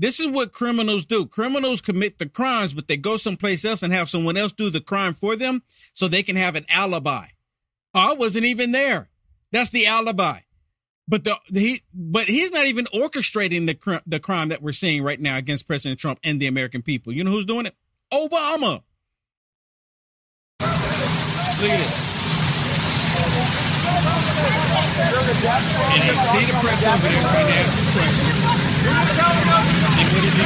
This is what criminals do. Criminals commit the crimes, but they go someplace else and have someone else do the crime for them so they can have an alibi. I wasn't even there. That's the alibi. But the he but he's not even orchestrating the cr- the crime that we're seeing right now against President Trump and the American people. You know who's doing it? Obama. Look at this. And you see the press over he? He a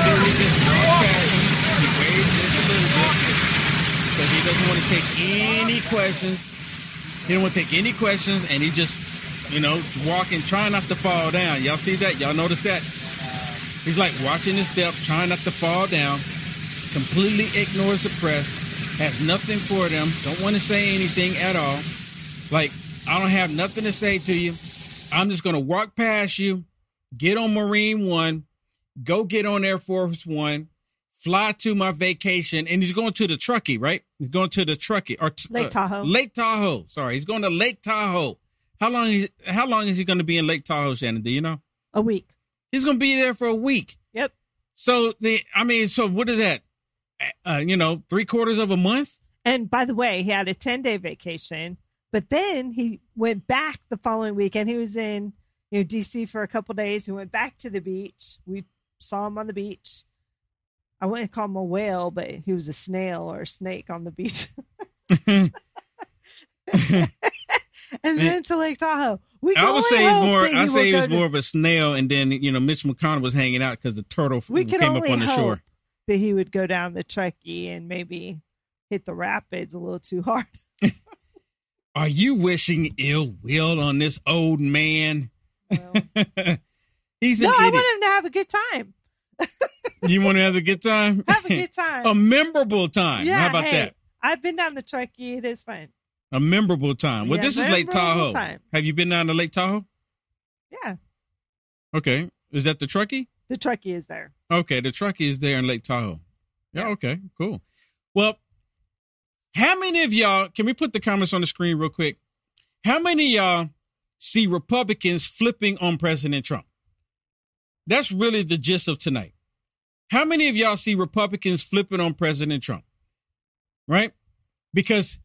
little bit because he doesn't want to take any questions. He don't want to take any questions, and he just, you know, walking, trying not to fall down. Y'all see that? Y'all notice that? He's like watching his step, trying not to fall down. Completely ignores the press. Has nothing for them. Don't want to say anything at all. Like I don't have nothing to say to you. I'm just going to walk past you, get on Marine One, go get on Air Force One, fly to my vacation, and he's going to the Truckee, right? He's going to the Truckee or Lake Tahoe. Uh, Lake Tahoe. Sorry, he's going to Lake Tahoe. How long? Is, how long is he going to be in Lake Tahoe, Shannon? Do you know? A week. He's going to be there for a week. Yep. So the, I mean, so what is that? Uh, you know, three quarters of a month. And by the way, he had a 10 day vacation, but then he went back the following weekend. He was in you know DC for a couple days. He went back to the beach. We saw him on the beach. I wouldn't call him a whale, but he was a snail or a snake on the beach. and then to Lake Tahoe. We I would say he's more. I say he was more of a snail, and then you know Mitch McConnell was hanging out because the turtle we came up on the shore. that he would go down the Truckee and maybe hit the rapids a little too hard. Are you wishing ill will on this old man? Well, He's no, I want him to have a good time. You want to have a good time? Have a good time. a memorable time. yeah, How about hey, that? I've been down the Truckee. It is fun. A memorable time. Well, Yeah, this is Lake Tahoe. time. Have you been down to Lake Tahoe? Yeah, Okay. Is that the Truckee? the Truckee is there. Okay, the Truckee is there in Lake Tahoe. Yeah, Yeah. okay, cool. Well, how many of y'all, can we put the comments on the screen real quick? How many of y'all see Republicans flipping on President Trump? That's really the gist of tonight. How many of y'all see Republicans flipping on President Trump? Right? Because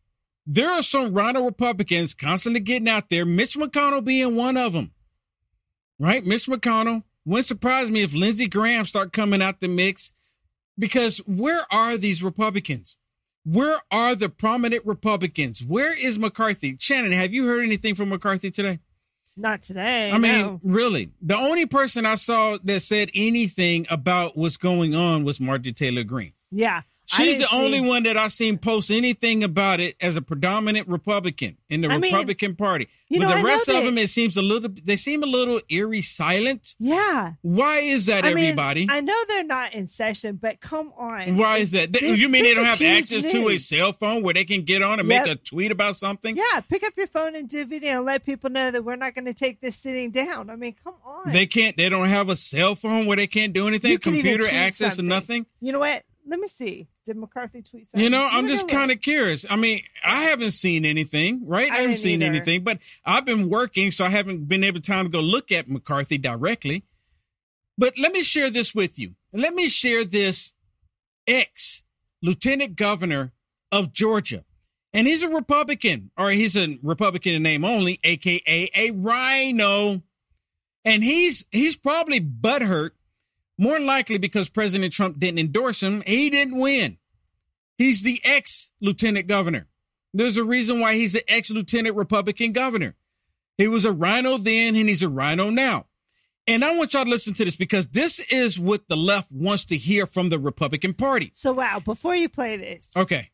there are some rhino Republicans constantly getting out there, Mitch McConnell being one of them. Right? Mitch McConnell. Wouldn't surprise me if Lindsey Graham start coming out the mix. Because where are these Republicans? Where are the prominent Republicans? Where is McCarthy? Shannon, have you heard anything from McCarthy today? Not today. I mean, no. really, the only person I saw that said anything about what's going on was Marjorie Taylor Greene. yeah, She's the only see- one that I've seen post anything about it as a predominant Republican in the I mean, Republican Party. you But know, the I rest of them, it seems a little. They seem a little eerie silent. Yeah, Why is that, I mean, everybody? I know they're not in session, but come on. Why is that? This- you mean they don't have access to a cell phone where they can get on and Yep. make a tweet about something? Yeah, pick up your phone and do a video and let people know that we're not going to take this sitting down. I mean, come on. They can't. They don't have a cell phone where they can't do anything. You can even Computer access something. and nothing. You know what? Let me see. Did McCarthy tweet something? You know, I'm just kind of curious. I mean, I haven't seen anything, right? I, I haven't seen either. anything, but I've been working, so I haven't been able time to go look at McCarthy directly. But let me share this with you. Let me share this ex lieutenant governor of Georgia. And he's a Republican, or he's a Republican in name only, aka a rhino. And he's he's probably butthurt, more likely because President Trump didn't endorse him. He didn't win. He's the ex lieutenant governor. There's a reason why he's the ex lieutenant Republican governor. He was a rhino then and he's a rhino now. And I want y'all to listen to this because this is what the left wants to hear from the Republican Party. So, wow, before you play this, Okay.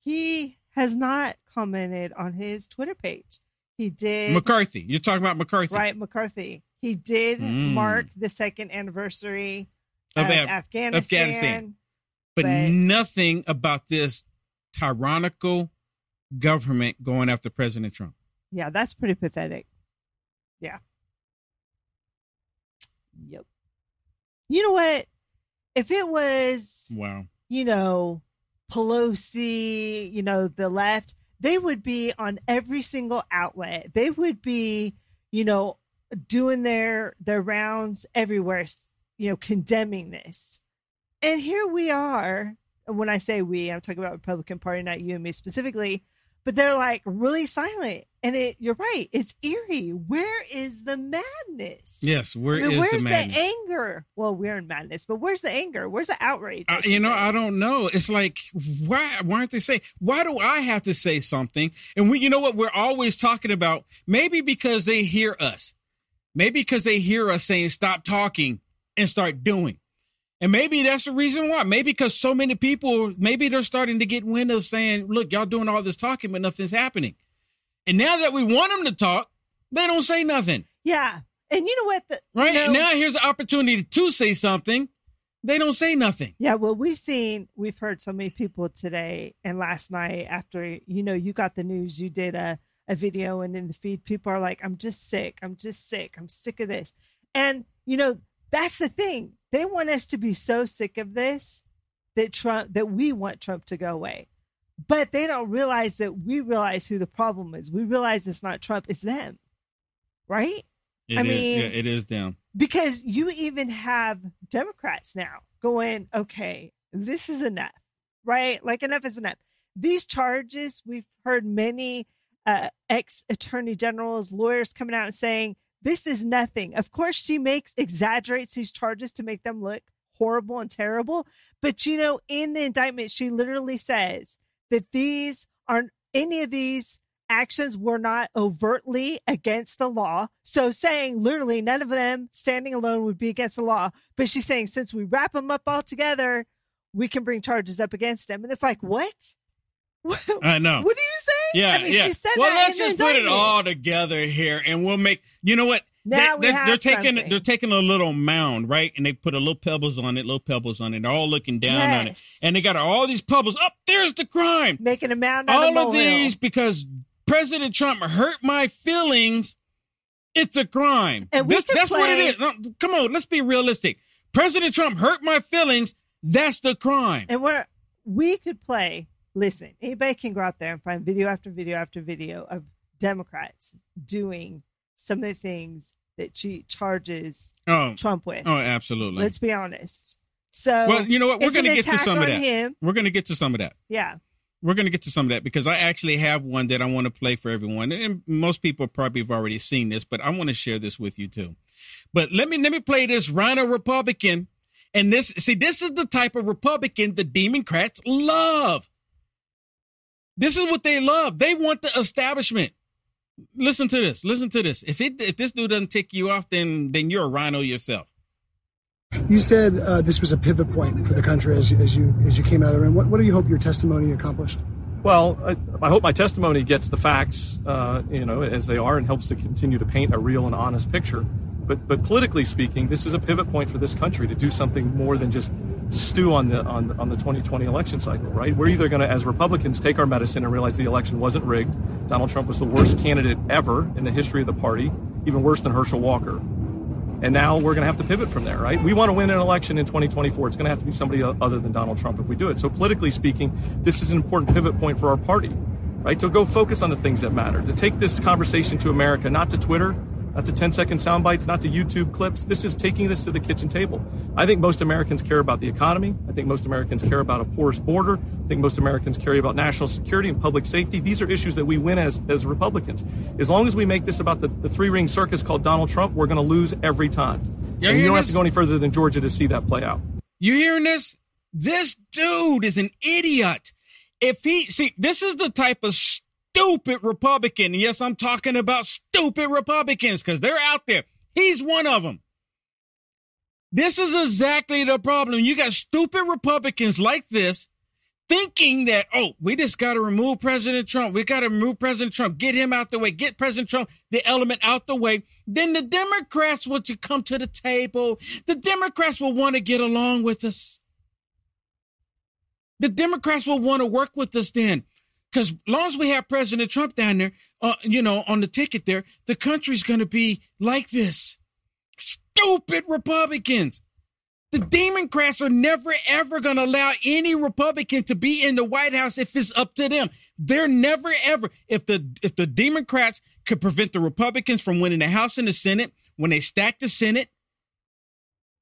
he has not commented on his Twitter page. He did. McCarthy. You're talking about McCarthy. Right, McCarthy. He did Mm. mark the second anniversary Of of, Af- Afghanistan. Afghanistan. But, But- nothing about this tyrannical government going after President Trump. Yeah, that's pretty pathetic. Yeah. Yep. You know what? If it was, Wow. you know, Pelosi, you know, the left, they would be on every single outlet. They would be, you know, doing their their rounds everywhere, you know, condemning this. And here we are. When I say we, I'm talking about Republican Party, not you and me specifically. But they're like really silent, and it. You're right. It's eerie. Where is the madness? Yes, where I mean, is where's the madness? anger? Well, we're in madness, but where's the anger? Where's the outrage? Uh, you know, say? I don't know. It's like why why aren't they saying? Why do I have to say something? And we, you know what? We're always talking about maybe because they hear us, maybe because they hear us saying stop talking and start doing. And maybe that's the reason why. Maybe because so many people, maybe they're starting to get wind of saying, look, y'all doing all this talking, but nothing's happening. And now that we want them to talk, they don't say nothing. yeah. And you know what? The, Right? you know- now here's the opportunity to say something. They don't say nothing. Yeah, well, we've seen, we've heard so many people today and last night after, you know, you got the news, you did a, a video and in the feed, people are like, I'm just sick. I'm just sick. I'm sick of this. And, you know, that's the thing. They want us to be so sick of this that Trump, that we want Trump to go away. But they don't realize that we realize who the problem is. We realize it's not Trump, it's them. Right? It I is- mean- yeah, it is them. because you even have Democrats now going, okay, this is enough, right? Like enough is enough. These charges, we've heard many uh, ex attorney generals, lawyers coming out and saying, this is nothing. Of course, she makes exaggerates these charges to make them look horrible and terrible. But you know, in the indictment, she literally says that these aren't any of these actions were not overtly against the law. So saying literally none of them standing alone would be against the law. But she's saying since we wrap them up all together, we can bring charges up against them. And it's like, what? I know. what do you? Yeah, I mean, yeah. she said well, that let's just put it all together here, and we'll make. You know what? Now we they, are taking something. they're taking a little mound, right? And they put a little pebbles on it, little pebbles on it. They're all looking down on it, and they got all these pebbles. Up there's the crime. Making a mound out of All of these because President Trump hurt my feelings. It's a crime. And This- that's what it is. No, come on, let's be realistic. President Trump hurt my feelings. That's the crime. And we're we could play. Listen, anybody can go out there and find video after video after video of Democrats doing some of the things that she charges Oh, Trump with. oh, absolutely. Let's be honest. So, well, you know what? We're going to get to some of that. Him. We're going to get to some of that. Yeah, we're going to get to some of that because I actually have one that I want to play for everyone. And most people probably have already seen this, but I want to share this with you too. But let me let me play this Rhino Republican. And this see, this is the type of Republican the Democrats love. This is what they love. They want the establishment. Listen to this. Listen to this. If it if this dude doesn't tick you off, then then you're a rhino yourself. You said uh, this was a pivot point for the country as you, as you as you came out of the room. What, what do you hope your testimony accomplished? Well, I, I hope my testimony gets the facts, uh, you know, as they are, and helps to continue to paint a real and honest picture. But, but politically speaking, this is a pivot point for this country to do something more than just stew on the on, on the 2020 election cycle. Right? We're either going to, as Republicans, take our medicine and realize the election wasn't rigged. Donald Trump was the worst candidate ever in the history of the party, even worse than Herschel Walker. And now we're going to have to pivot from there, right? We want to win an election in 2024. It's going to have to be somebody other than Donald Trump if we do it. So, politically speaking, this is an important pivot point for our party, right? To go focus on the things that matter, to take this conversation to America, not to Twitter, not to 10 second sound bites, not to YouTube clips. This is taking this to the kitchen table. I think most Americans care about the economy. I think most Americans care about a porous border. I think most Americans care about national security and public safety. These are issues that we win as, as Republicans. As long as we make this about the, the three ring circus called Donald Trump, we're going to lose every time. Yeah, and you don't have to go any further than Georgia to see that play out. You hearing this? This dude is an idiot. If he see, this is the type of stupid Republican. Yes, I'm talking about stupid Republicans because they're out there. He's one of them. This is exactly the problem. You got stupid Republicans like this thinking that, oh, we just got to remove President Trump. We got to remove President Trump, get him out the way, get President Trump, the element out the way. Then the Democrats will to come to the table. The Democrats will want to get along with us. The Democrats will want to work with us then. Because long as we have President Trump down there, uh, you know, on the ticket there, the country's going to be like this. Stupid Republicans. The Democrats are never ever going to allow any Republican to be in the White House if it's up to them. They're never ever if the if the Democrats could prevent the Republicans from winning the House and the Senate when they stack the Senate,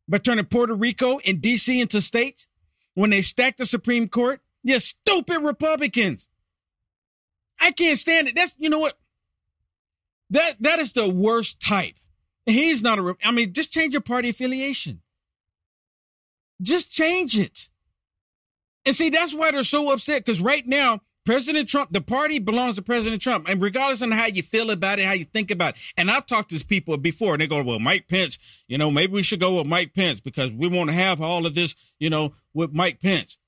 by turning Puerto Rico and DC into states when they stacked the Supreme Court? You stupid Republicans. I can't stand it. That's you know what? That that is the worst type. He's not a. I mean, just change your party affiliation. Just change it. And see, that's why they're so upset because right now, President Trump, the party belongs to President Trump. And regardless on how you feel about it, how you think about it. And I've talked to these people before and they go, well, Mike Pence, you know, maybe we should go with Mike Pence because we want to have all of this, you know, with Mike Pence.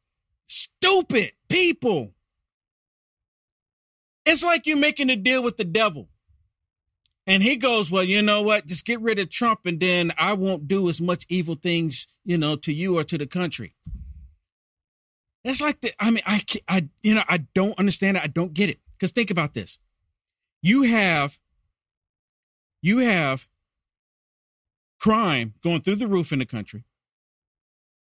Stupid people. It's like you're making a deal with the devil. And he goes, Well, you know what? Just get rid of Trump and then I won't do as much evil things, you know, to you or to the country. It's like the, I mean, I, I, you know, I don't understand it. I don't get it. Because think about this. You have, you have crime going through the roof in the country.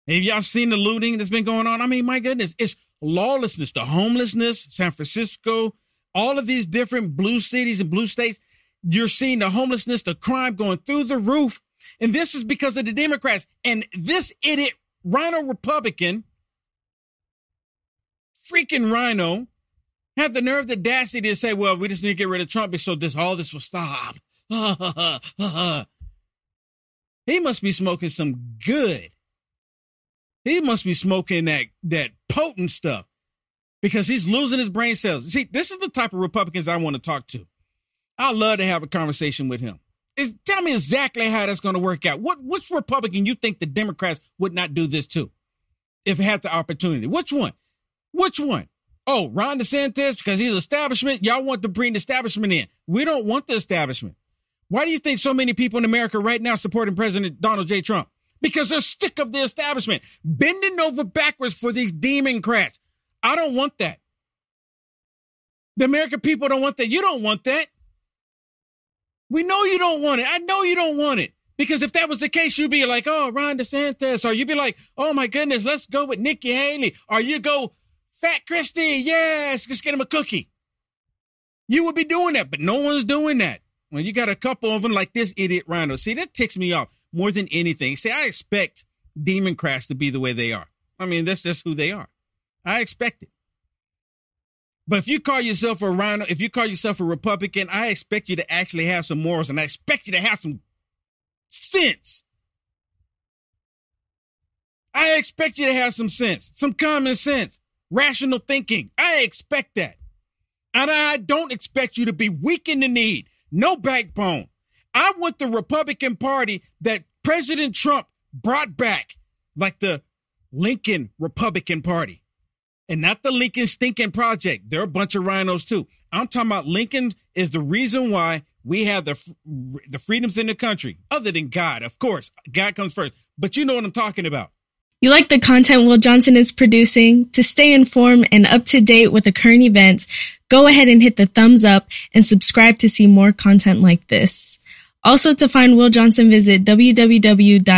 Have y'all seen the looting that's been going on? I mean, my goodness, it's lawlessness, the homelessness, San Francisco, all of these different blue cities and blue states. You're seeing the homelessness, the crime going through the roof. And this is because of the Democrats. And this idiot rhino Republican freaking rhino, have the nerve, the audacity to say, well, we just need to get rid of Trump so this all this will stop. he must be smoking some good. He must be smoking that that potent stuff because he's losing his brain cells. See, this is the type of Republicans I want to talk to. I'd love to have a conversation with him. Is, tell me exactly how that's going to work out. What which Republican you think the Democrats would not do this to if it had the opportunity? Which one? Which one? Oh, Ron DeSantis, because he's establishment. Y'all want to bring the establishment in. We don't want the establishment. Why do you think so many people in America right now supporting President Donald J. Trump? Because they're sick of the establishment, bending over backwards for these Democrats. I don't want that. The American people don't want that. You don't want that. We know you don't want it. I know you don't want it. Because if that was the case, you'd be like, oh, Ron DeSantis, or you'd be like, oh my goodness, let's go with Nikki Haley, or you go, Fat Christie, yes, let's get him a cookie. You would be doing that, but no one's doing that. When you got a couple of them like this idiot RINO. See, that ticks me off more than anything. See, I expect Democrats to be the way they are. I mean, that's just who they are. I expect it. But if you call yourself a rhino, if you call yourself a Republican, I expect you to actually have some morals and I expect you to have some sense. I expect you to have some sense, some common sense rational thinking. I expect that. And I don't expect you to be weak in the need, no backbone. I want the Republican Party that President Trump brought back, like the Lincoln Republican Party, and not the Lincoln Stinking Project. They're a bunch of rhinos too. I'm talking about Lincoln is the reason why we have the the freedoms in the country, other than God, of course. God comes first, but you know what I'm talking about. You like the content Will Johnson is producing? To stay informed and up to date with the current events, go ahead and hit the thumbs up and subscribe to see more content like this. Also, to find Will Johnson, visit www.uaf.media.